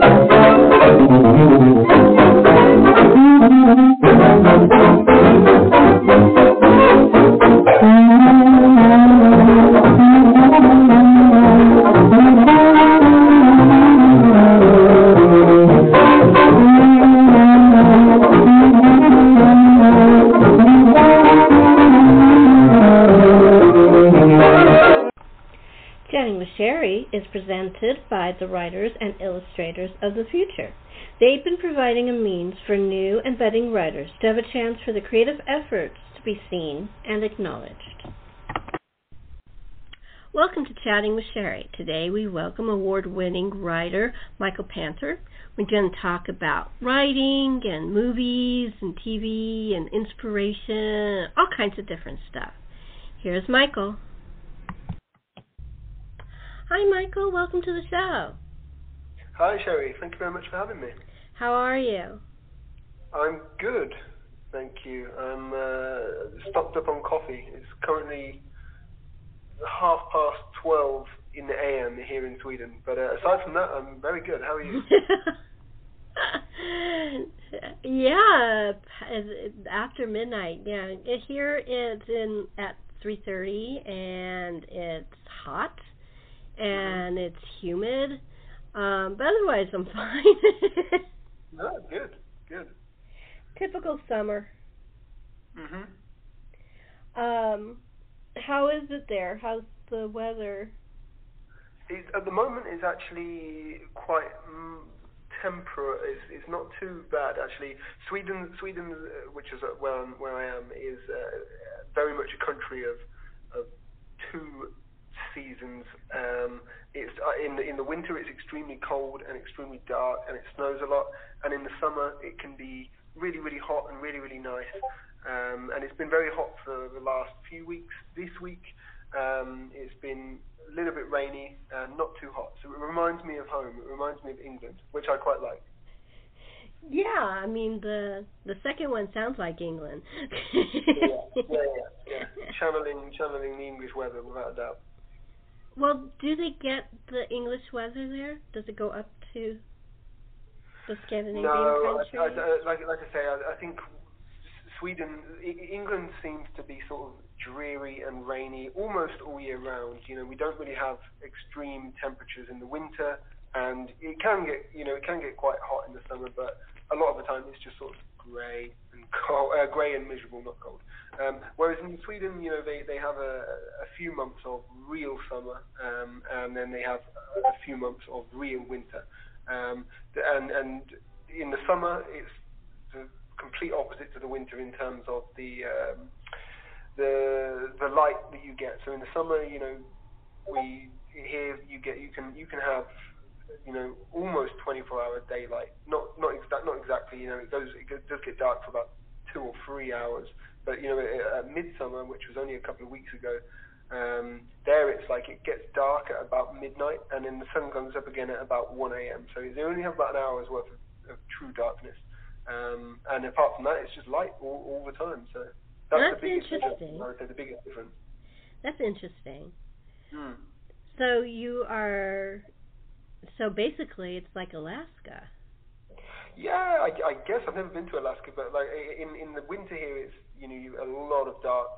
Thank you. The writers and illustrators of the future. They've been providing a means for new and budding writers to have a chance for the creative efforts to be seen and acknowledged. Welcome to Chatting with Sherri. Today we welcome award-winning writer Michael Panter. We're going to talk about writing and movies and TV and inspiration, all kinds of different stuff. Here's Michael. Hi, Michael. Welcome to the show. Hi, Sherri. Thank you very much for having me. How are you? I'm good, thank you. I'm uh, stocked up on coffee. It's currently half past 12 in the AM here in Sweden. But uh, aside from that, I'm very good. How are you? yeah, after midnight. Yeah, here it's in at 3:30 and it's hot and mm-hmm. it's humid. Um, but otherwise, I'm fine. no, good, good. Typical summer. Mhm. Um, how is it there? How's the weather? It, at the moment, it's actually quite mm, temperate. It's, it's not too bad actually. Sweden, Sweden, uh, which is where I'm, where I am, is uh, very much a country of of two seasons. Um, it's uh, in the in the winter it's extremely cold and extremely dark and it snows a lot, and in the summer it can be really really hot and really really nice. Um, and it's been very hot for the last few weeks. This week um, it's been a little bit rainy and not too hot, so it reminds me of home. It reminds me of England, which I quite like. Yeah, I mean the the second one sounds like England. yeah, yeah, yeah, yeah. Channeling channeling the English weather without a doubt. Well, do they get the English weather there? Does it go up to the Scandinavian no, countries? No, I, I, like, like I say, I, I think Sweden, England seems to be sort of dreary and rainy almost all year round. You know, we don't really have extreme temperatures in the winter, and it can get, you know, it can get quite hot in the summer, but a lot of the time it's just sort of grey and cold, uh, grey and miserable, not cold. Um, whereas in Sweden, you know, they, they have a, a few months of real summer, um, and then they have a few months of real winter. Um, and, and in the summer, it's the complete opposite to the winter in terms of the um, the the light that you get. So in the summer, you know, we here you get you can you can have you know almost 24 hour daylight. Not not exact not exactly. You know, it goes it does get dark for about two or three hours. But you know, at midsummer, which was only a couple of weeks ago, um, there it's like it gets dark at about midnight, and then the sun comes up again at about 1 a.m. So they only have about an hour's worth of, of true darkness. Um, and apart from that, it's just light all, all the time. So that's, that's the biggest interesting. Say the biggest difference. That's interesting. Hmm. So you are, so basically, it's like Alaska. Yeah, I, I guess I've never been to Alaska, but like in in the winter here, it's you know you, a lot of dark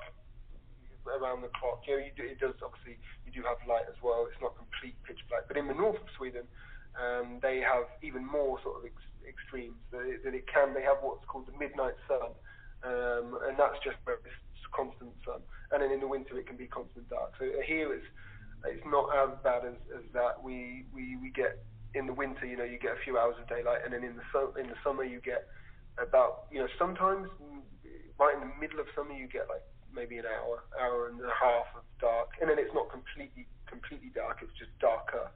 around the clock. You know, you do, it does obviously you do have light as well. It's not complete pitch black, but in the north of Sweden, um, they have even more sort of ex- extremes. That it, that it can they have what's called the midnight sun, um, and that's just where it's constant sun. And then in the winter it can be constant dark. So here it's it's not as bad as, as that. We we we get in the winter, you know, you get a few hours of daylight, and then in the su- in the summer you get about, you know, sometimes right in the middle of summer you get like maybe an hour, hour and a half of dark, and then it's not completely completely dark; it's just darker.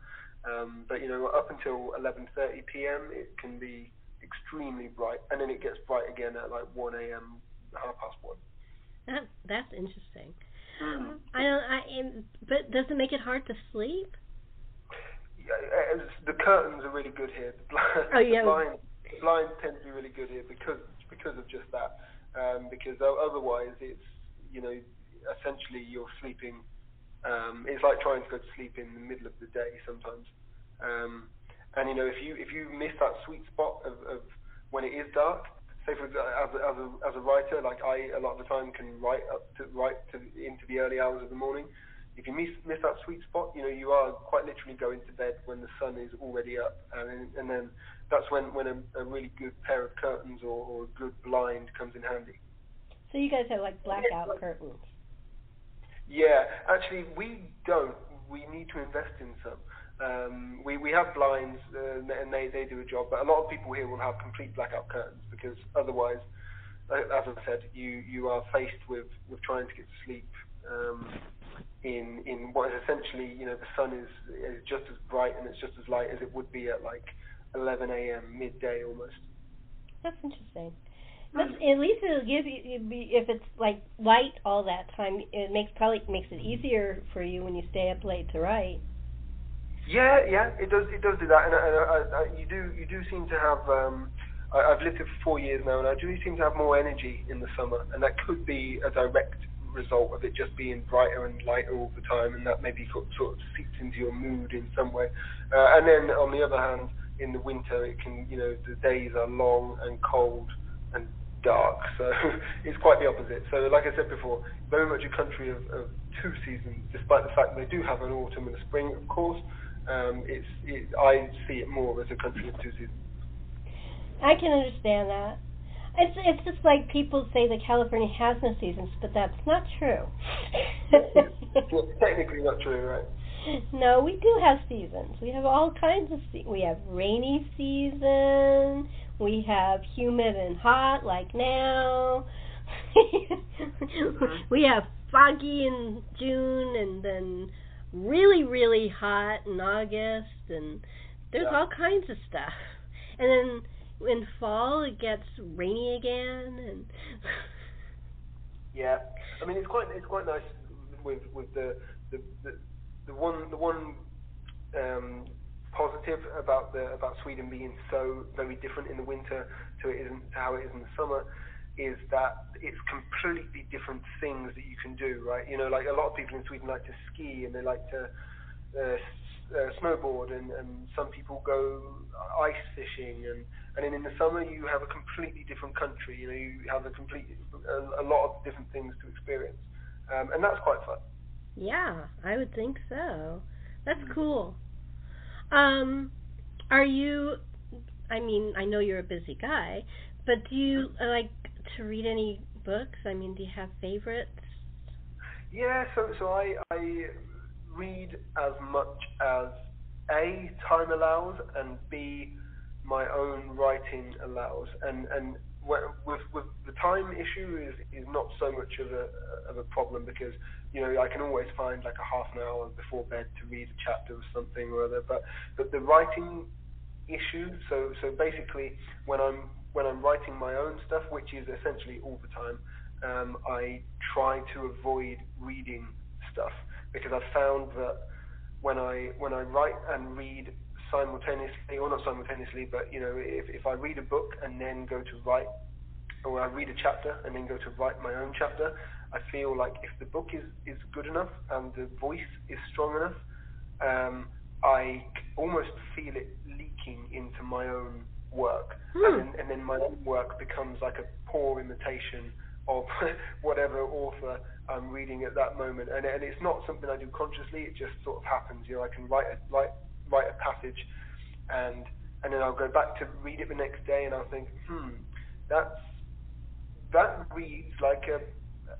Um, but you know, up until 11:30 p.m. it can be extremely bright, and then it gets bright again at like 1 a.m. half past one. That that's interesting. I don't. I. But does it make it hard to sleep? the curtains are really good here. The, blind, oh, yeah. the blinds, the blinds tend to be really good here because because of just that. Um, because otherwise, it's you know essentially you're sleeping. Um, it's like trying to go to sleep in the middle of the day sometimes. Um, And you know, if you if you miss that sweet spot of, of when it is dark, say for as a, as a as a writer, like I a lot of the time can write up to write to into the early hours of the morning. If you miss miss that sweet spot, you know you are quite literally going to bed when the sun is already up, and and then that's when when a, a really good pair of curtains or, or a good blind comes in handy. So you guys have like blackout curtains. Yeah, actually we don't. We need to invest in some. Um, we we have blinds uh, and they they do a job, but a lot of people here will have complete blackout curtains because otherwise, as I said, you you are faced with with trying to get to sleep um, in in what is essentially you know the sun is is just as bright and it's just as light as it would be at like 11 a.m. midday almost. That's interesting. But at least it'll give you if it's like light all that time. It makes probably makes it easier for you when you stay up late to write. Yeah, yeah, it does. It does do that, and, and uh, uh, you do you do seem to have. Um, I, I've lived here for four years now, and I do seem to have more energy in the summer, and that could be a direct result of it just being brighter and lighter all the time, and that maybe sort of seeps into your mood in some way. Uh, and then on the other hand, in the winter, it can you know the days are long and cold and dark, so it's quite the opposite. So like I said before, very much a country of, of two seasons, despite the fact they do have an autumn and a spring, of course um, it's it, I see it more as a country of two seasons. I can understand that. It's it's just like people say that California has no seasons, but that's not true. well, technically not true, right? No, we do have seasons. We have all kinds of se- we have rainy season, we have humid and hot like now. we have foggy in June and then really, really hot in August, and there's yeah. all kinds of stuff. And then in fall it gets rainy again, and yeah, I mean it's quite it's quite nice with with the the the, the one the one um, positive about the about Sweden being so very different in the winter to it isn't to how it is in the summer is that it's completely different things that you can do, right? You know, like a lot of people in Sweden like to ski and they like to uh, uh, snowboard, and, and some people go ice fishing, and and then in the summer you have a completely different country. You know, you have a complete a, a lot of different things to experience, um, and that's quite fun. Yeah, I would think so. That's mm. cool. Um, are you? I mean, I know you're a busy guy, but do you uh, like to read any books? I mean, do you have favorites? Yeah, so so I I read as much as a time allows and b my own writing allows, and and with with the time issue is is not so much of a of a problem because you know I can always find like a half an hour before bed to read a chapter or something or other. But but the writing issue, so so basically when I'm when I'm writing my own stuff, which is essentially all the time, um, I try to avoid reading stuff because I've found that when I when I write and read simultaneously, or not simultaneously, but you know, if, if I read a book and then go to write, or I read a chapter and then go to write my own chapter, I feel like if the book is, is good enough and the voice is strong enough, um, I almost feel it leaking into my own work, hmm. and, then, and then my own work becomes like a poor imitation of whatever author I'm reading at that moment. And, and it's not something I do consciously; it just sort of happens. You know, I can write a write write a passage, and and then I'll go back to read it the next day, and I'll think, hmm, that's that reads like a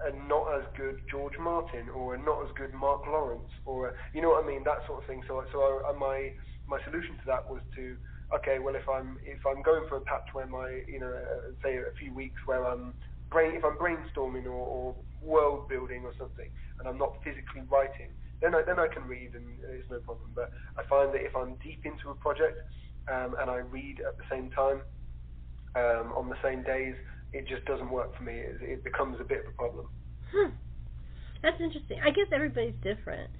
a not as good George Martin or a not as good Mark Lawrence or a, you know what I mean that sort of thing. So so I, my my solution to that was to okay, well if I'm if I'm going for a patch where my you know uh, say a few weeks where I'm brain if I'm brainstorming or, or world building or something and I'm not physically writing, then I then I can read and it's no problem. But I find that if I'm deep into a project um, and I read at the same time um, on the same days, it just doesn't work for me. It, it becomes a bit of a problem. Hmm. That's interesting. I guess everybody's different.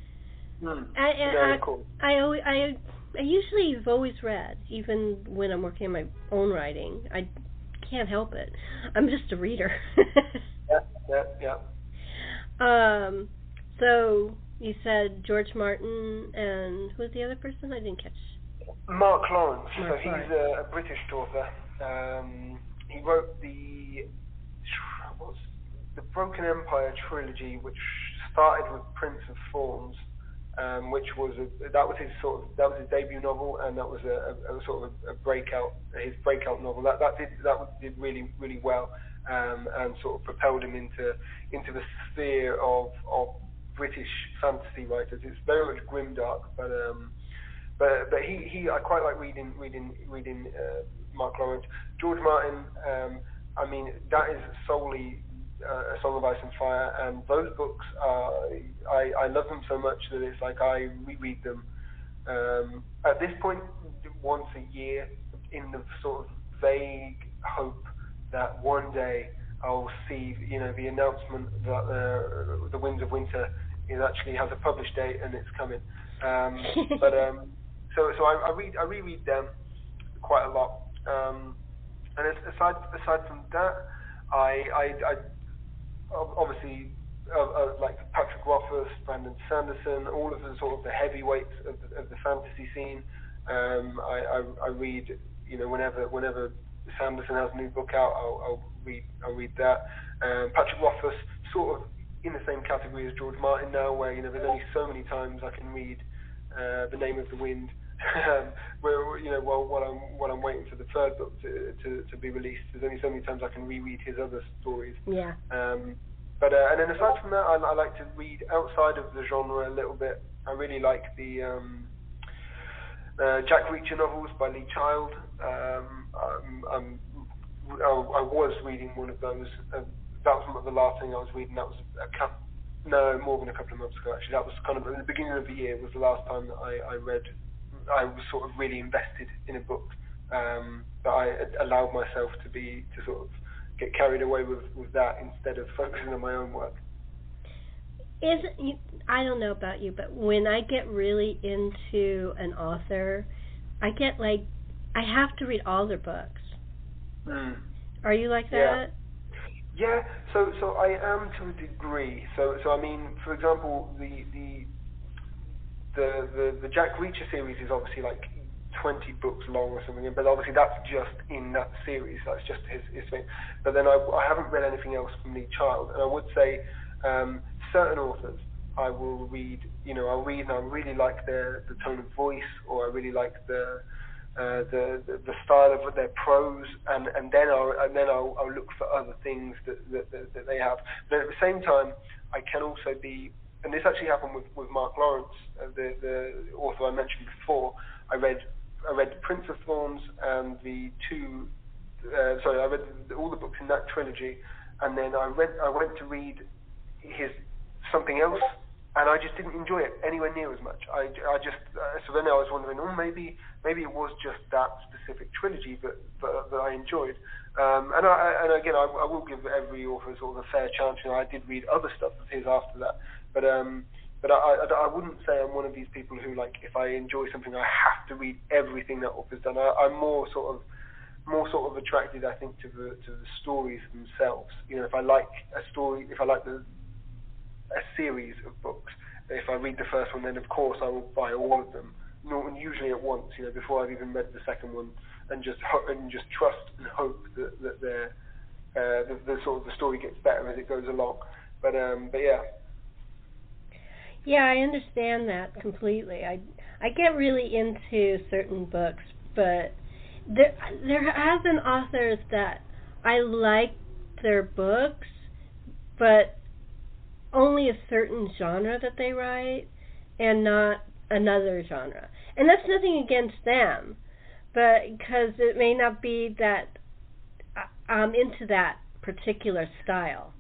Hmm. I, I, cool. I, I, I I usually have always read, even when I'm working on my own writing. I can't help it. I'm just a reader. yeah, yeah, yeah. Um, so you said George Martin and who was the other person? I didn't catch. Mark Lawrence. Mark so he's a, a, British author. Um, he wrote the what's the Broken Empire trilogy, which started with Prince of Thorns, um, which was a, that was his sort of that was his debut novel, and that was a, a, a sort of a, breakout his breakout novel. That that did that did really really well, um, and sort of propelled him into into the sphere of of British fantasy writers. It's very much grimdark, but um, but but he he I quite like reading reading reading uh, Mark Lawrence. George Martin. Um, I mean that is solely uh, A Song of Ice and Fire, and those books are I I love them so much that it's like I reread them. Um, at this point, once a year, in the sort of vague hope that one day I'll see, you know, the announcement that uh, the Winds of Winter is actually has a published date and it's coming. Um, but um, so so I, I read I reread them quite a lot. Um, and aside aside from that, I I, I obviously uh, uh, like Patrick Rothfuss, Brandon Sanderson, all of the sort of the heavyweights of the, of the fantasy scene. Um, I, I, I read, you know, whenever whenever Sanderson has a new book out, I'll, I'll read I'll read that. Um, Patrick Rothfuss, sort of in the same category as George Martin now, where you know there's only so many times I can read uh, The Name of the Wind where you know while, while I'm while I'm waiting for the third book to, to, to be released, there's only so many times I can reread his other stories. Yeah. Um, but uh, and then aside from that, I, I like to read outside of the genre a little bit. I really like the um, uh, Jack Reacher novels by Lee Child. Um, I'm, I'm, I, I was reading one of those. Uh, that was the last thing I was reading. That was a couple, no, more than a couple of months ago actually. That was kind of at the beginning of the year was the last time that I, I read I was sort of really invested in a book, um, but I allowed myself to be to sort of get carried away with with that instead of focusing on my own work. Is I don't know about you, but when I get really into an author, I get like I have to read all their books. Mm. Are you like that? Yeah. Yeah, so so I am to a degree. So so I mean, for example, the the the, the, the Jack Reacher series is obviously like 20 books long or something, but obviously that's just in that series. That's just his, his thing. But then I, I haven't read anything else from Lee Child, and I would say um, certain authors I will read. You know, I'll read and I really like their the tone of voice, or I really like the uh, the, the the style of their prose, and and then I'll and then I'll, I'll look for other things that, that that, that they have. But at the same time, I can also be and this actually happened with, with Mark Lawrence, uh, the, the author I mentioned before. I read I read Prince of Thorns and the two, uh, sorry, I read all the books in that trilogy, and then I read I went to read his something else, and I just didn't enjoy it anywhere near as much. I, I just uh, so then I was wondering, oh maybe maybe it was just that specific trilogy that that, that I enjoyed. Um, and I, and again, I, I will give every author sort of a fair chance. You know, I did read other stuff of his after that, but um, but I, I, I wouldn't say I'm one of these people who like if I enjoy something I have to read everything that author's done. I, I'm more sort of more sort of attracted, I think, to the to the stories themselves. You know, if I like a story, if I like the a series of books, if I read the first one, then of course I will buy all of them. Not usually at once, you know, before I've even read the second one, and just ho- and just trust and hope that that they're, uh, the, the sort of the story gets better as it goes along. But um, but yeah, yeah, I understand that completely. I I get really into certain books, but there there has been authors that I like their books, but only a certain genre that they write and not another genre. And that's nothing against them, but because it may not be that I'm into that particular style.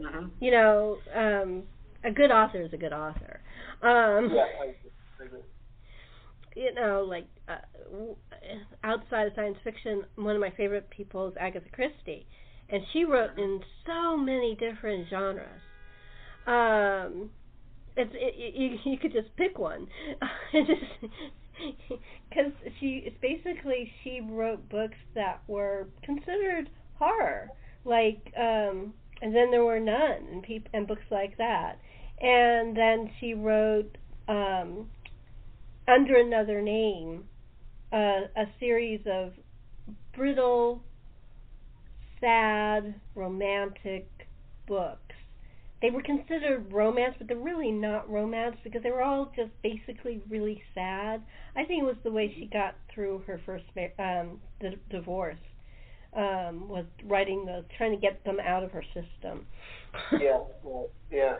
Mm-hmm. You know, um a good author is a good author. Um, yeah, I agree. You know, like uh, outside of science fiction, one of my favorite people is Agatha Christie, and she wrote in so many different genres. Um, it's it, you, you could just pick one, because she it's basically she wrote books that were considered horror, like um, and then there were none and peop- and books like that and then she wrote um, under another name a, a series of brittle, sad, romantic books. They were considered romance, but they're really not romance because they were all just basically really sad. I think it was the way she got through her first um, the divorce um, was writing those, trying to get them out of her system. yeah, well, yeah,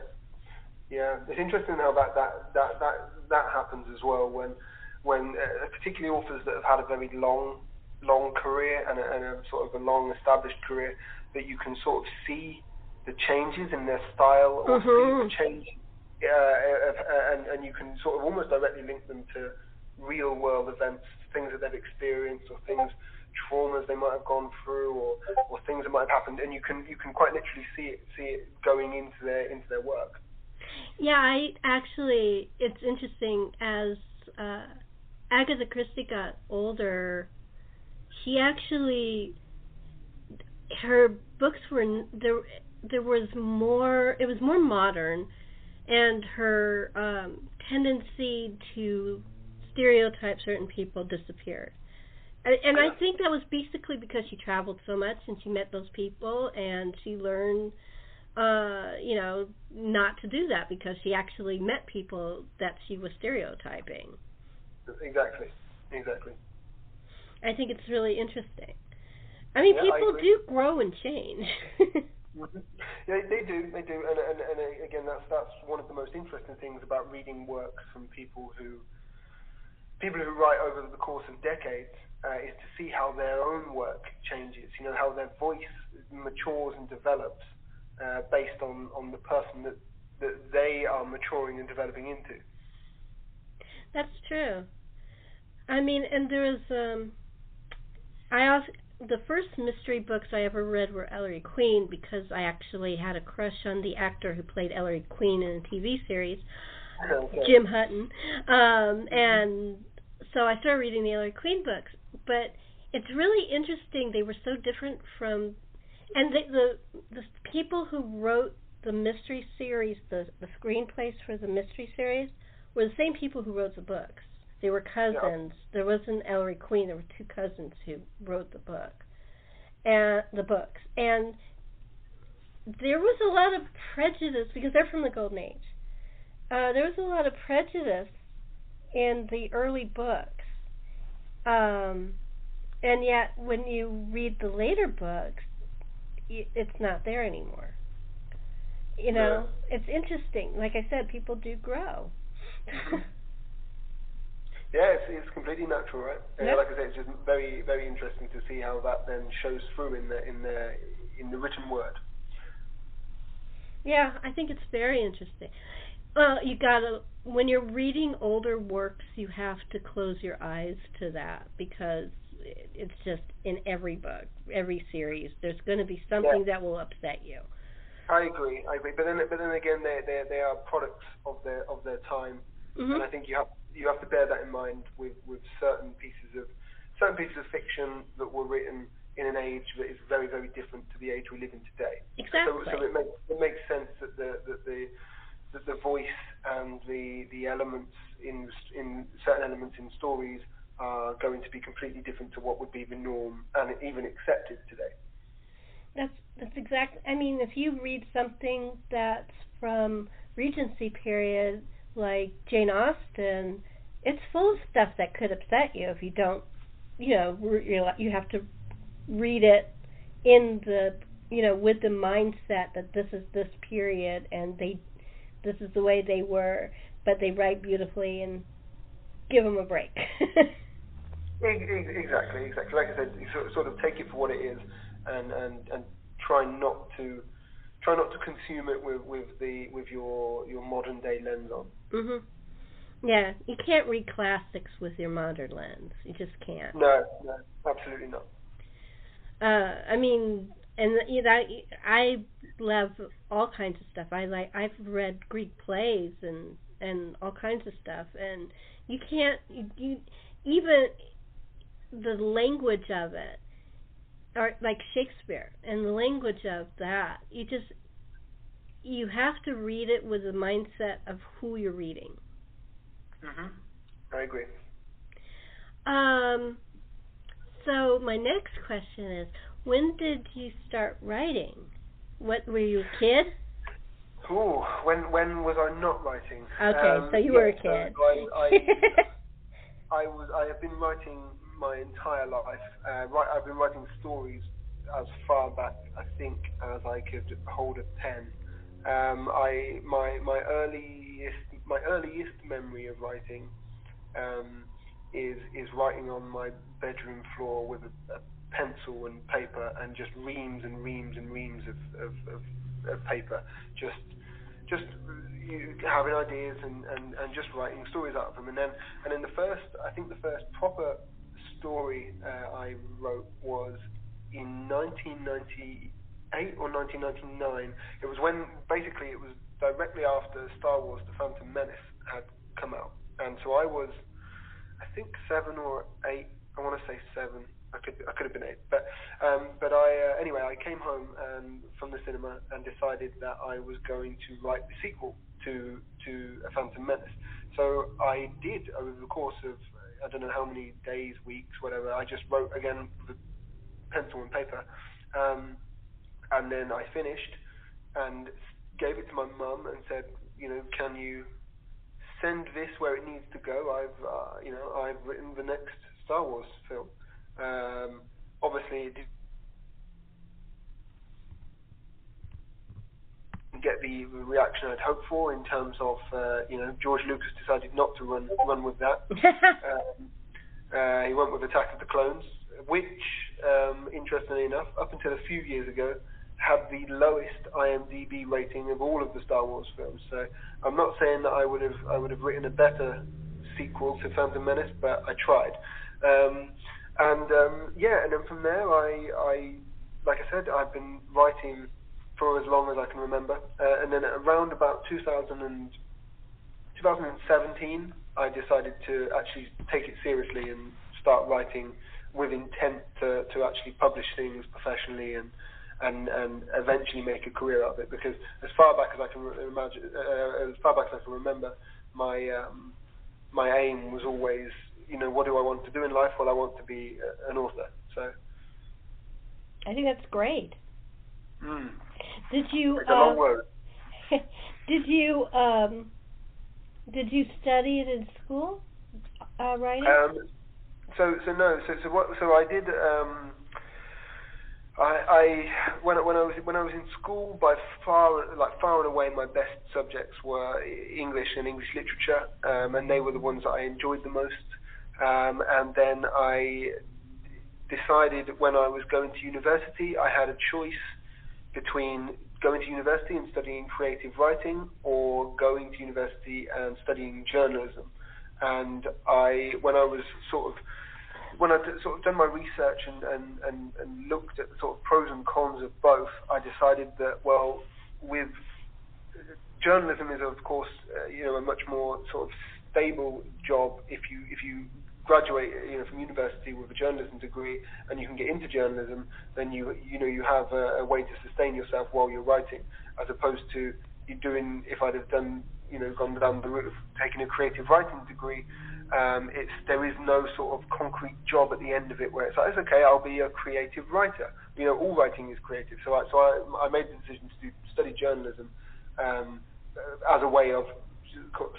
yeah. It's interesting how that that that that that happens as well when when uh, particularly authors that have had a very long long career and a, and a sort of a long established career that you can sort of see the changes in their style or mm-hmm. see the change uh, and and you can sort of almost directly link them to real world events, things that they've experienced or things traumas they might have gone through or, or things that might have happened and you can you can quite literally see it see it going into their into their work. Yeah, I actually it's interesting as uh Agatha Christie got older, she actually her books were there there was more it was more modern and her um tendency to stereotype certain people disappeared. And I think that was basically because she traveled so much and she met those people and she learned uh you know not to do that because she actually met people that she was stereotyping. Exactly. Exactly. I think it's really interesting. I mean yeah, people I do grow and change. Mm-hmm. yeah they do. They do. And, and and again that's that's one of the most interesting things about reading works from people who people who write over the course of decades uh, is to see how their own work changes, you know, how their voice matures and develops uh, based on, on the person that, that they are maturing and developing into. That's true. I mean, and there was, um, I also, the first mystery books I ever read were Ellery Queen because I actually had a crush on the actor who played Ellery Queen in a TV series, okay. Jim Hutton. Um, and so I started reading the Ellery Queen books, but it's really interesting. They were so different from, and the the, the people who wrote the mystery series, the the screenplays for the mystery series, were the same people who wrote the books. They were cousins. Yeah. There wasn't Ellery Queen. There were two cousins who wrote the book, and the books. And there was a lot of prejudice because they're from the Golden Age. Uh, there was a lot of prejudice in the early books um, and yet, when you read the later books, it's not there anymore. You know, yeah. it's interesting. Like I said, people do grow. Yeah, it's, it's completely natural, right? Yeah. like I said, it's just very, very interesting to see how that then shows through in the in the in the written word. Yeah, I think it's very interesting. Well, you gotta when you're reading older works, you have to close your eyes to that because it's just in every book, every series. There's going to be something yeah. that will upset you. I agree. I agree. But then, but then again, they they they are products of their of their time, mm-hmm. and I think you have you have to bear that in mind with with certain pieces of certain pieces of fiction that were written in an age that is very very different to the age we live in today. Exactly. So, so it makes it makes sense that the that the that the voice and the the elements in in certain elements in stories are going to be completely different to what would be the norm and even accepted today. That's that's exact. I mean, if you read something that's from Regency period, like Jane Austen, it's full of stuff that could upset you if you don't, you know, you have to read it in the, you know, with the mindset that this is this period and they this is the way they were, but they write beautifully and give them a break. exactly, exactly. Like I said, sort of take it for what it is, and and and try not to try not to consume it with with the with your your modern day lens on. Mhm. Yeah, you can't read classics with your modern lens. You just can't. No, no, absolutely not. Uh, I mean, and you know, I, I love all kinds of stuff. I like I've read Greek plays and and all kinds of stuff, and you can't you, you even the language of it, or like Shakespeare and the language of that. You just you have to read it with the mindset of who you're reading. Mhm. I agree. Um, so my next question is, when did you start writing? What were you a kid? Oh, when when was I not writing? Okay, um, so you yeah, were a kid. So I, I, I was I have been writing my entire life. Uh, right, I've been writing stories as far back I think as I could hold a pen. Um, I my my earliest my earliest memory of writing um, is is writing on my bedroom floor with a, a pencil and paper and just reams and reams and reams of, of, of, of paper, just just having ideas and, and, and just writing stories out of them. And then and then the first I think the first proper story uh, I wrote was in 1998 or 1999. It was when basically it was directly after Star Wars: The Phantom Menace had come out, and so I was I think seven or eight. I want to say seven. I could I could have been eight, but um, but I uh, anyway I came home um, from the cinema and decided that I was going to write the sequel to to A Phantom Menace. So I did over the course of I don't know how many days, weeks, whatever. I just wrote again with pencil and paper, um, and then I finished and gave it to my mum and said, you know, can you send this where it needs to go? I've uh, you know I've written the next Star Wars film. Um, obviously, it didn't get the reaction I'd hoped for in terms of, uh, you know, George Lucas decided not to run run with that. um, uh, he went with Attack of the Clones, which, um, interestingly enough, up until a few years ago, had the lowest IMDb rating of all of the Star Wars films. So I'm not saying that I would have I would have written a better sequel to Phantom Menace, but I tried. Um, and um, yeah, and then from there, I, I, like I said, I've been writing for as long as I can remember. Uh, and then around about 2000 and 2017, I decided to actually take it seriously and start writing with intent to, to actually publish things professionally and, and and eventually make a career out of it. Because as far back as I can imagine, uh, as far back as I can remember, my um, my aim was always you know, what do I want to do in life? Well, I want to be an author. So. I think that's great. Mm. Did you? It's a long word. did you um, did you study it in school? Uh, writing. Um, so so no so so what so I did um, I, I when when I was when I was in school, by far like far and away my best subjects were English and English literature, um, and they were the ones that I enjoyed the most. Um, and then I decided when I was going to university, I had a choice between going to university and studying creative writing or going to university and studying journalism. And I, when I was sort of, when I sort of done my research and, and, and, and looked at the sort of pros and cons of both, I decided that, well, with journalism is of course, uh, you know, a much more sort of stable job if you if you graduate you know from university with a journalism degree and you can get into journalism then you you know you have a, a way to sustain yourself while you're writing as opposed to you doing if I'd have done you know gone down the route of taking a creative writing degree um, it's there is no sort of concrete job at the end of it where it's like it's okay I'll be a creative writer. You know all writing is creative. So I, so I, I made the decision to do, study journalism um, as a way of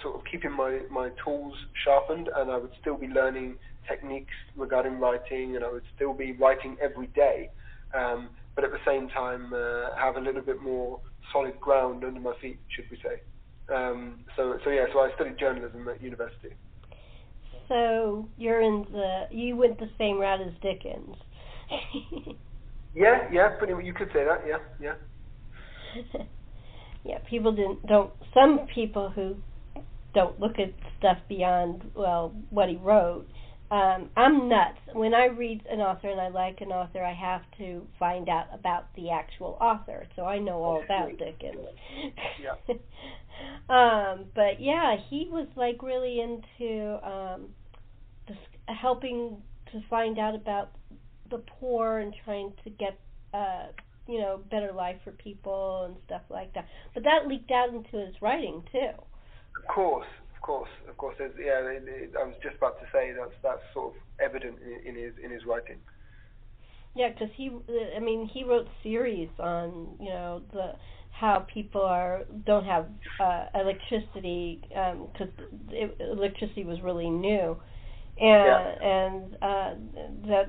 sort of keeping my, my tools sharpened and I would still be learning techniques regarding writing and I would still be writing every day. Um, but at the same time, uh, have a little bit more solid ground under my feet, should we say. Um, so, so yeah, so I studied journalism at university. So you're in the, you went the same route as Dickens. yeah, yeah, pretty. You could say that. Yeah, yeah. yeah, people didn't don't. Some people who don't look at stuff beyond well what he wrote. Um, I'm nuts. When I read an author and I like an author, I have to find out about the actual author, so I know all about Dickens. Yeah. um, but yeah, he was like really into um, just helping to find out about the poor and trying to get uh, you know better life for people and stuff like that. But that leaked out into his writing too. Of course, of course, of course. There's, yeah, it, it, I was just about to say that's that's sort of evident in, in his in his writing. Yeah, because he, I mean, he wrote series on you know the how people are don't have uh, electricity because um, electricity was really new, and yeah. and uh, that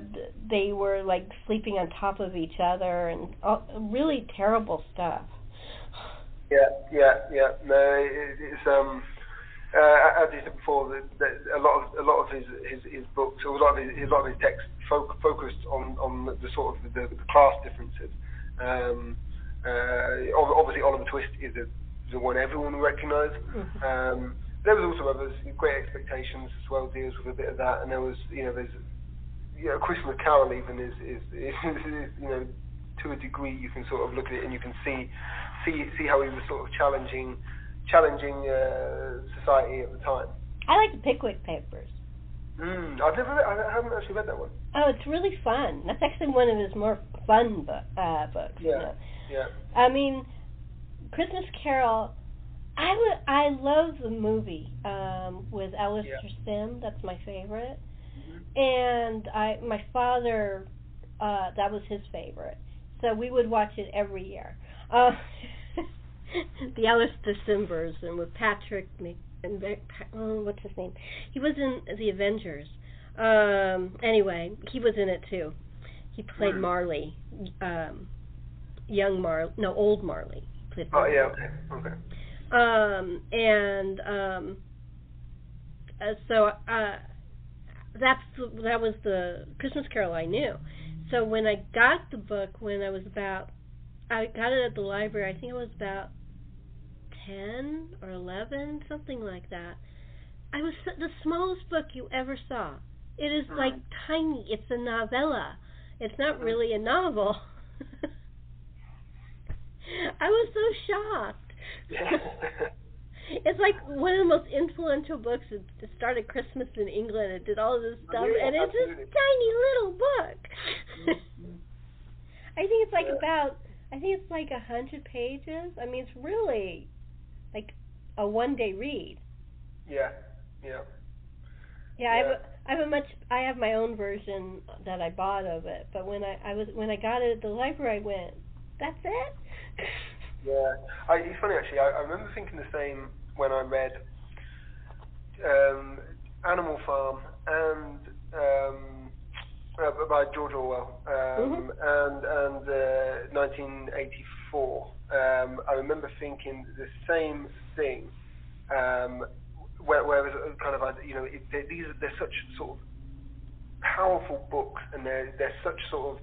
they were like sleeping on top of each other and all, really terrible stuff. Yeah, yeah, yeah. No, it, it's um. Uh, as I said before, the, the, a lot of a lot of his his, his books, a lot of his, a lot of his texts, fo- focused on on the, sort of the, the class differences. Um, uh, obviously, Oliver Twist is a, the one everyone will recognise. Mm-hmm. Um, there was also others. Great Expectations as well deals with a bit of that, and there was you know there's you know Christmas Carol even is is, is, is you know to a degree you can sort of look at it and you can see see see how he was sort of challenging challenging uh, society at the time. I like the Pickwick Papers. Mm, I've never, read, I haven't actually read that one. Oh, it's really fun. That's actually one of his more fun book, uh, books. Yeah, you know. yeah. I mean, Christmas Carol. I would, I love the movie um, with Alastair yeah. Sim. That's my favorite. Mm-hmm. And I, my father, uh, that was his favorite. So we would watch it every year. Uh, the Alastair Sim version with Patrick Mc, oh, what's his name? He was in the Avengers. Um, anyway, he was in it too. He played mm. Marley, um, young Mar, no, old Marley. He played Marley. Oh yeah, okay, okay. Um, and um, uh, so uh, that's that was the Christmas Carol I knew. So when I got the book when I was about I got it at the library. I think it was about ten or eleven, something like that. I was the smallest book you ever saw. It is like tiny. It's a novella. It's not really a novel. I was so shocked. it's like one of the most influential books. It started Christmas in England. It did all of this stuff, yeah, and it's absolutely. this tiny little book. Mm-hmm. I think it's like yeah. about I think it's like a hundred pages. I mean, it's really like a one day read. Yeah, yeah. Yeah, I have a, I have a much I have my own version that I bought of it, but when I I was when I got it at the library, I went, "That's it." yeah, I, it's funny actually. I, I remember thinking the same when I read um, Animal Farm and um, uh, by George Orwell, um, mm-hmm. and and uh, 1984. Um, I remember thinking the same thing. Um, where, where it was kind of you know it, they, these are they're such sort of powerful books, and they're they're such sort of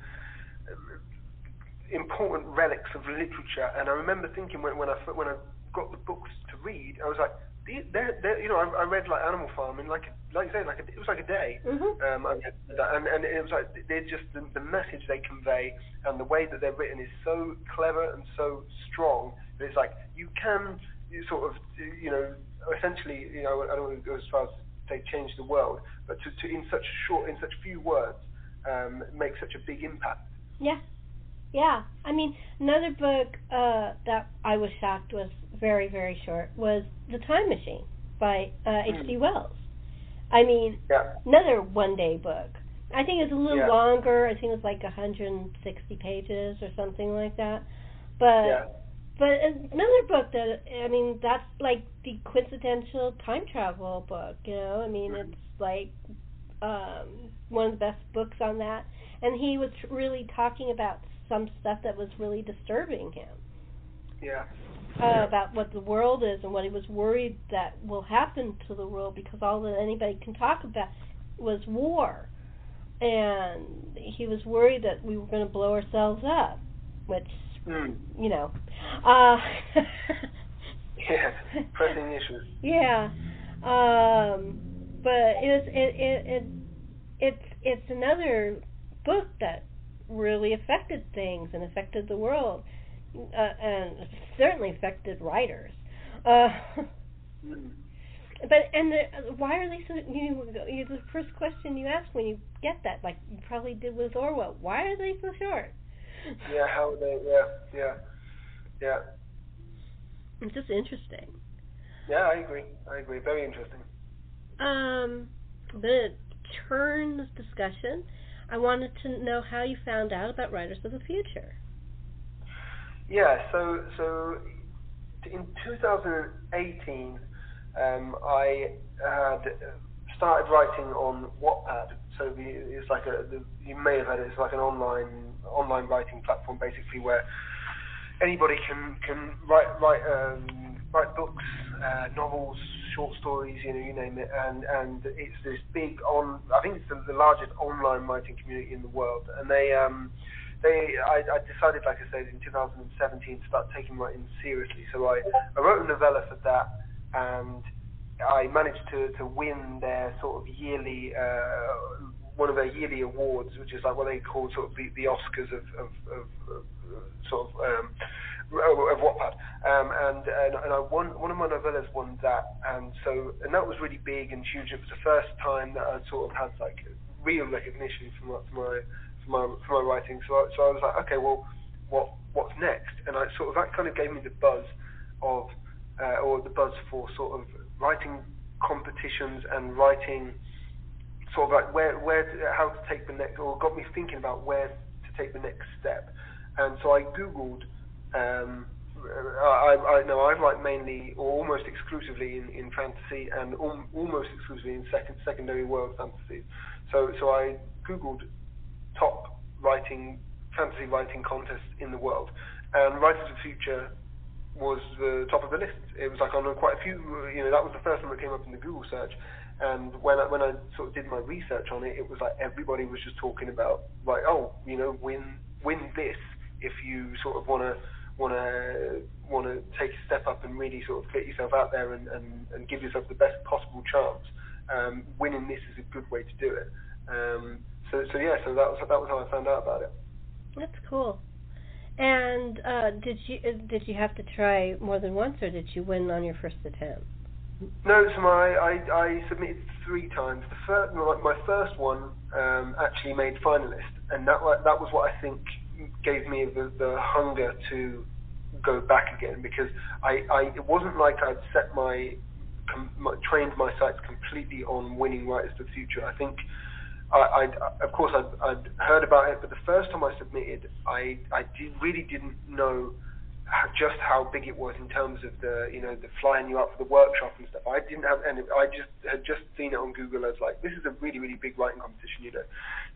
important relics of literature. And I remember thinking when when I when I got the books to read, I was like they're, they're, you know, I, I read like Animal Farm in like, a, like you say, like a, it was like a day. Mm-hmm. Um, and and it was like they're just the, the message they convey and the way that they're written is so clever and so strong that it's like you can sort of, you know, essentially, you know, I don't want to go as far as say change the world, but to, to in such short, in such few words, um, make such a big impact. Yeah. Yeah, I mean, another book uh, that I was shocked was very, very short was The Time Machine by uh, H.G. Mm. Wells. I mean, yeah. another one-day book. I think it's a little yeah. longer. I think it's like 160 pages or something like that. But yeah. but another book that I mean, that's like the quintessential time travel book. You know, I mean, mm-hmm. it's like um, one of the best books on that. And he was really talking about some stuff that was really disturbing him. Yeah. Uh, about what the world is and what he was worried that will happen to the world because all that anybody can talk about was war. And he was worried that we were going to blow ourselves up, which, mm. you know. Uh, yeah, pressing issues. Yeah. Um, but it, was, it, it, it, it's, it's another book that really affected things and affected the world, uh, and certainly affected writers. Uh. But and the, why are they so? You, you the first question you ask when you get that, like you probably did with Orwell. Why are they so short? Yeah, how they? Yeah, yeah, yeah. It's just interesting. Yeah, I agree. I agree. Very interesting. Um, I'm going to turn this discussion. I wanted to know how you found out about Writers of the Future. Yeah, so so in 2018, um, I had started writing on Wattpad. So the, it's like a the, you may have heard it. It's like an online online writing platform, basically where anybody can can write write um, write books, uh, novels, short stories, you know, you name it, and and it's this big on. I think it's the, the largest online writing community in the world, and they um they I, I decided, like I said, in 2017 to start taking writing seriously. So I I wrote a novella for that, and I managed to to win their sort of yearly. Uh, one of their yearly awards, which is like what they call sort of the, the Oscars of, of, of, of sort of um, of Wattpad, um, and and, and I won one of my novellas won that, and so and that was really big and huge. It was the first time that I sort of had like real recognition for my for my for my writing. So I, so I was like, okay, well, what what's next? And I sort of that kind of gave me the buzz of uh, or the buzz for sort of writing competitions and writing sort of like where where to, how to take the next or got me thinking about where to take the next step. And so I googled um, I, I know I write mainly or almost exclusively in, in fantasy and al- almost exclusively in second, secondary world fantasies. So so I googled top writing fantasy writing contests in the world, and Writers of the Future was the top of the list. It was like on quite a few. You know that was the first one that came up in the Google search. And when I, when I sort of did my research on it, it was like everybody was just talking about like, oh, you know, win win this if you sort of want to want to want to take a step up and really sort of get yourself out there and, and, and give yourself the best possible chance. Um, winning this is a good way to do it. Um, so so yeah, so that was that was how I found out about it. That's cool. And uh, did you uh, did you have to try more than once, or did you win on your first attempt? No, so my I, I submitted three times. The first, my first one um, actually made finalist, and that that was what I think gave me the, the hunger to go back again because I, I it wasn't like I'd set my, com, my trained my sights completely on winning Writers of the Future. I think I, I'd, of course I'd, I'd heard about it, but the first time I submitted, I I did, really didn't know just how big it was in terms of the you know the flying you up for the workshop and stuff. I didn't have any. I just had just seen it on Google as like this is a really really big writing competition, you know.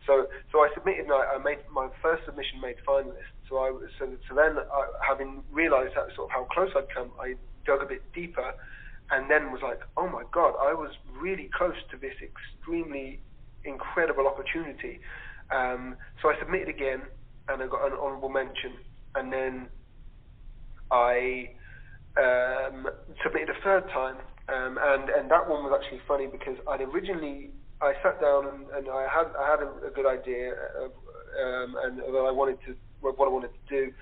So so I submitted and I, I made my first submission made finalist. So I so so then I, having realised that sort of how close I'd come, I dug a bit deeper, and then was like, oh my god, I was really close to this extremely incredible opportunity. Um, so I submitted again and I got an honourable mention, and then I um, submitted a third time, um, and and that one was actually funny because I'd originally I sat down and, and I had I had a, a good idea of, um, and that I wanted to what I wanted to do,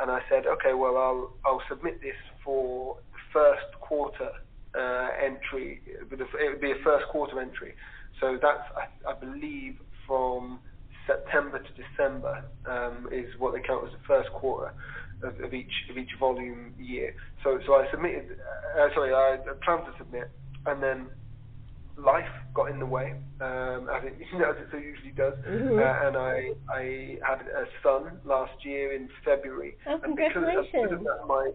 and I said, okay, well I'll I'll submit this for the first quarter uh, entry. It would be a first quarter entry, so that's I, I believe from September to December um, is what they count as the first quarter of, of each of each volume year. So so I submitted. Uh, sorry, I planned to submit, and then life got in the way, um, as it you know, as it so usually does. Mm-hmm. Uh, and I I had a son last year in February. Oh, and congratulations! Because of that, my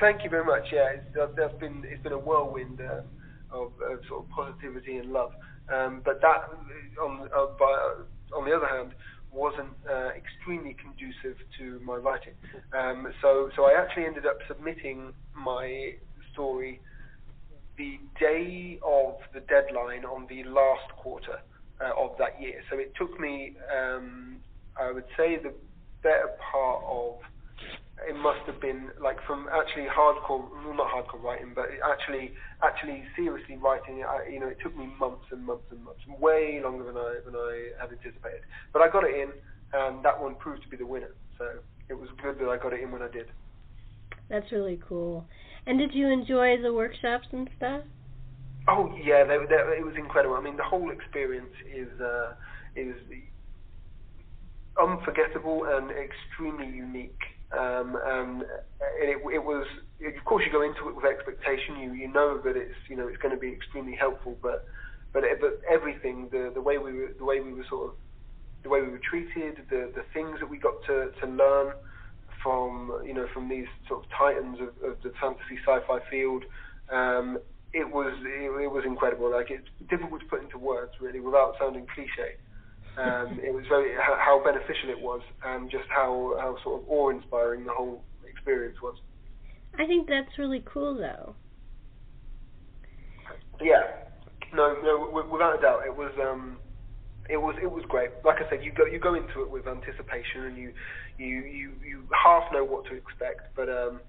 thank you very much. Yeah, it's, there's been it's been a whirlwind uh, of, of sort of positivity and love. Um, but that on uh, by, on the other hand wasn't uh, extremely conducive to my writing. Um, so, so I actually ended up submitting my story the day of the deadline on the last quarter uh, of that year. So it took me, um, I would say, the better part of it must have been like from actually hardcore, well, not hardcore writing, but actually actually seriously writing. I, you know, it took me months and months and months, way longer than I than I had anticipated. But I got it in, and that one proved to be the winner. So it was good that I got it in when I did. That's really cool. And did you enjoy the workshops and stuff? Oh yeah, they, they, it was incredible. I mean, the whole experience is uh, is unforgettable and extremely unique Um, and it, it was, of course, you go into it with expectation. You you know that it's you know it's going to be extremely helpful, but but but everything, the the way we were the way we were sort of the way we were treated, the the things that we got to to learn from you know from these sort of titans of, of the fantasy sci-fi field. Um, it was it, it was incredible. Like it's difficult to put into words really without sounding cliche. Um, it was very how, beneficial it was, and just how how sort of awe-inspiring the whole experience was. I think that's really cool, though. Yeah, no, no, without a doubt, it was. Um, it was it was great. Like I said, you go you go into it with anticipation, and you you you, you half know what to expect, but um,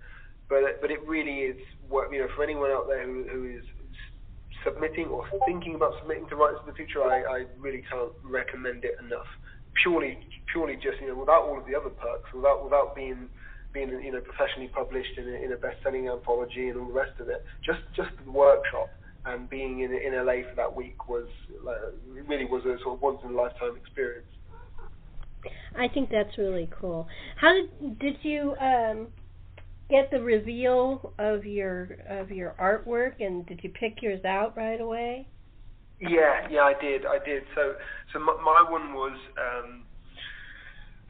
but but it really is what you know for anyone out there who who is submitting or thinking about submitting to Writers of the Future, I, I really can't recommend it enough. Purely, purely just you know, without all of the other perks, without without being being you know professionally published in a, in a best-selling anthology and all the rest of it. Just just the workshop and being in in LA for that week was like, really was a sort of once in a lifetime experience. I think that's really cool. How did did you um get the reveal of your of your artwork and did you pick yours out right away? Yeah, yeah, I did, I did. So, so my, my one was um,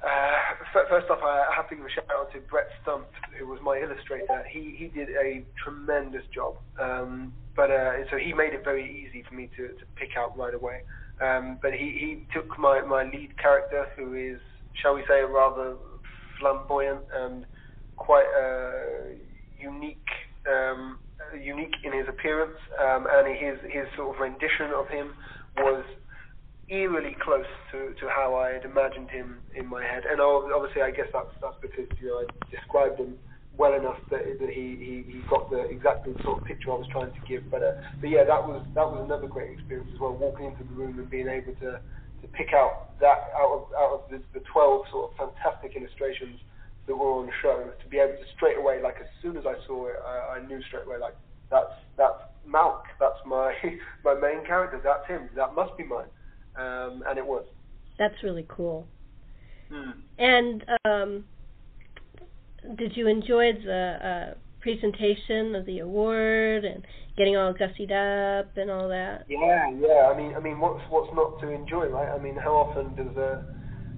uh, first off, I have to give a shout out to Brett Stump, who was my illustrator. He he did a tremendous job, um, but uh, so he made it very easy for me to, to pick out right away. Um, but he, he took my, my lead character, who is, shall we say, rather flamboyant and quite unique, um, unique in his appearance, um, and his his sort of rendition of him was eerily close to, to how I had imagined him in my head. And obviously, I guess that's that's because you know I described him well enough that, that he, he, he got the exactly the sort of picture I was trying to give. But uh, but yeah, that was that was another great experience as well. Walking into the room and being able to, to pick out that out of out of the, the 12 sort of fantastic illustrations that were on show to be able to straight away, like as soon as I saw it, I, I knew straight away, like that's that's Malk, that's my my main character, that's him, that must be mine, um, and it was. That's really cool. Mm. And um, did you enjoy the uh, presentation of the award and getting all gussied up and all that? Yeah, yeah. I mean, I mean, what's what's not to enjoy, right? I mean, how often does a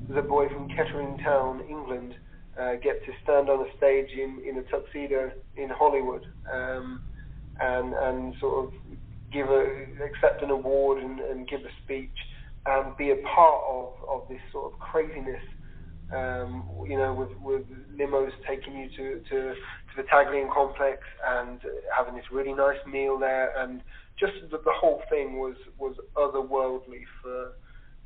does a boy from Kettering Town, England, uh, get to stand on a stage in, in a tuxedo in Hollywood um, and and sort of give a accept an award and, and give a speech and be a part of, of this sort of craziness um, you know, with, with limos taking you to, to, to the Taglyan complex and having this really nice meal there, and just the, the whole thing was was otherworldly for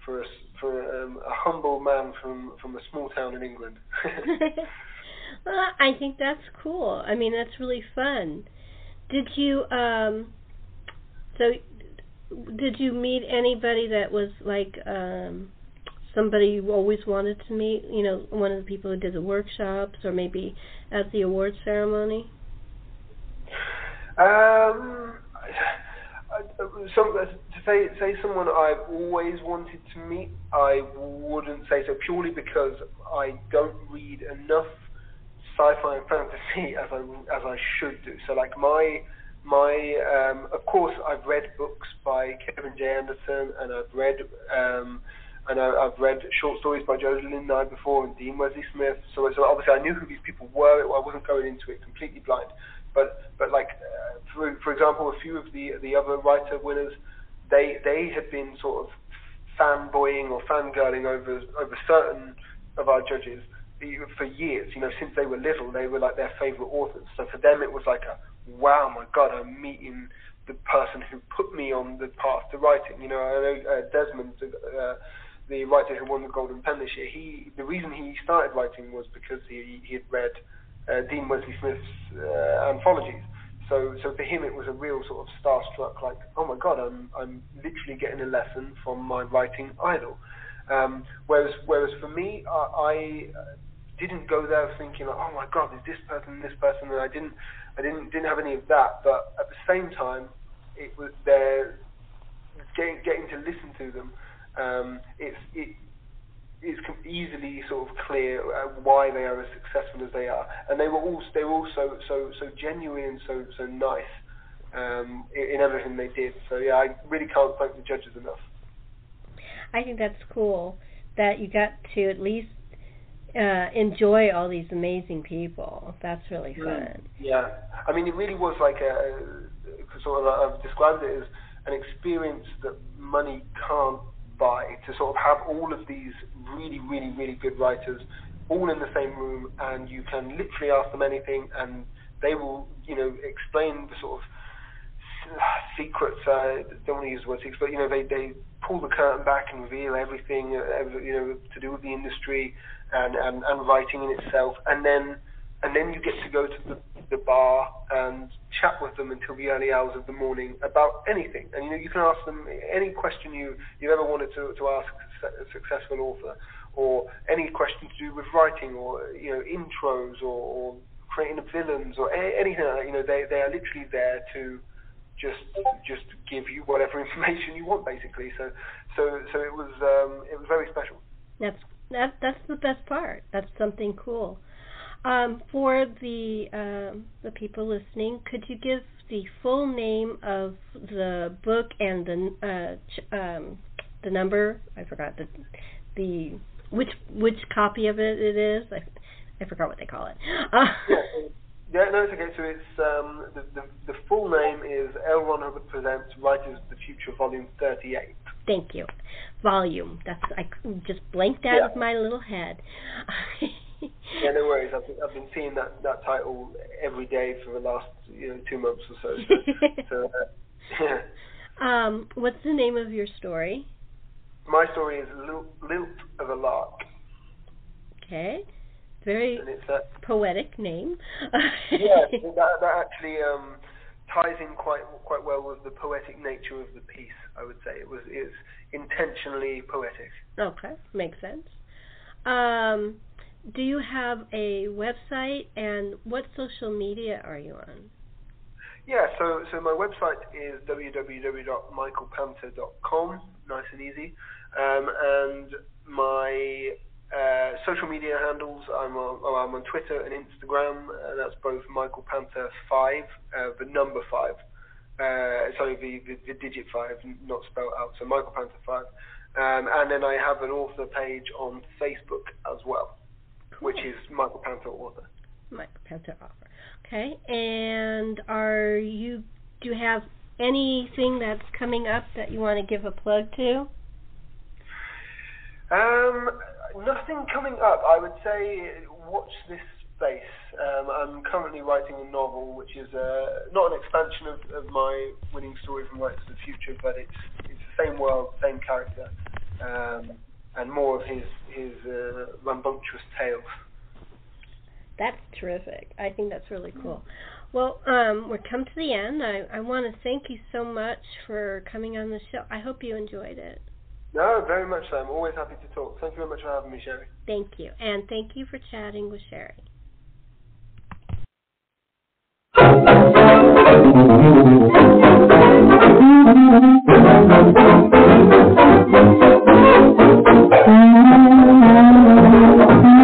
for a, for um, a humble man from from a small town in England. well, I think that's cool. I mean, that's really fun. Did you um so did you meet anybody that was like um somebody you always wanted to meet, you know, one of the people who did the workshops or maybe at the awards ceremony? Um some, say say someone I've always wanted to meet, I wouldn't say so purely because I don't read enough sci-fi and fantasy as I as I should do. So like my my um, of course I've read books by Kevin J Anderson and I've read um, and I, I've read short stories by Jody Lynn Nye before and Dean Wesley Smith. So so obviously I knew who these people were. I wasn't going into it completely blind. But but like uh, for for example, a few of the the other writer winners, they they had been sort of fanboying or fangirling over over certain of our judges for years. You know, since they were little, they were like their favorite authors. So for them, it was like a wow, my God, I'm meeting the person who put me on the path to writing. You know, I know uh, Desmond, uh, the writer who won the Golden Pen this year. He the reason he started writing was because he he had read uh, Dean Wesley Smith's uh, anthologies. So, so for him, it was a real sort of starstruck, like, oh my God, I'm, I'm literally getting a lesson from my writing idol. Um, whereas, whereas for me, I, I didn't go there thinking, like, oh my God, there's this person, this person, and I didn't, I didn't, didn't have any of that. But at the same time, it was there, getting, getting to listen to them. Um, it's, it, is easily sort of clear uh, why they are as successful as they are, and they were all they were also so so genuine and so so nice um, in, in everything they did. So yeah, I really can't thank the judges enough. I think that's cool that you got to at least uh, enjoy all these amazing people. That's really mm. fun. Yeah, I mean, it really was like a sort of I've described it as an experience that money can't buy. To sort of have all of these really, really, really good writers all in the same room, and you can literally ask them anything, and they will, you know, explain the sort of secrets. Uh, don't want to use the word secrets, but you know, they they pull the curtain back and reveal everything, uh, you know, to do with the industry and, and and writing in itself, and then and then you get to go to the the bar and chat with them until the early hours of the morning about anything. And you know, you can ask them any question you you ever wanted to to ask a successful author, or any question to do with writing, or you know, intros, or, or creating villains, or anything. Like that. You know, they they are literally there to just just give you whatever information you want, basically. So so so it was um, it was very special. That's that that's the best part. That's something cool. Um, for the uh, the people listening, could you give the full name of the book and the uh, ch- um, the number? I forgot the the which which copy of it it is. I, I forgot what they call it. Uh, yeah, no, it's okay. So it's um, the, the the full name is L. Ron Hubbard presents Writers of the Future, Volume Thirty Eight. Thank you. Volume. That's I just blanked out yeah. of my little head. yeah, no worries. I've been, I've been seeing that that title every day for the last you know two months or so. So, so uh, yeah. Um, what's the name of your story? My story is Lilt of a Lark. Okay. Very a, poetic name. yeah, that, that actually um, ties in quite quite well with the poetic nature of the piece. I would say it was it's intentionally poetic. Okay, makes sense. Um, do you have a website and what social media are you on? Yeah, so so my website is www.michaelpanter.com, nice and easy, um, and my uh, social media handles, I'm on, oh, I'm on Twitter and Instagram, and that's both Michael Panter 5, uh, the number 5. Uh, sorry, the, the, the, digit 5, not spelled out, so Michael Panter 5. Um, and then I have an author page on Facebook as well. Which is Michael Panter Author. Michael Panter Author. Okay, and are you, do you have anything that's coming up that you want to give a plug to? Um, nothing coming up. I would say watch this space. Um, I'm currently writing a novel, which is uh, not an expansion of, of my winning story from Writers of the Future, but it's it's the same world, same character, um, and more of his his uh, rambunctious tales. That's terrific. I think that's really cool. Well, um, we're come to the end. I, I want to thank you so much for coming on the show. I hope you enjoyed it. No, very much so. I'm always happy to talk. Thank you very much for having me, Sherri. Thank you. And thank you for chatting with Sherri. Thank you.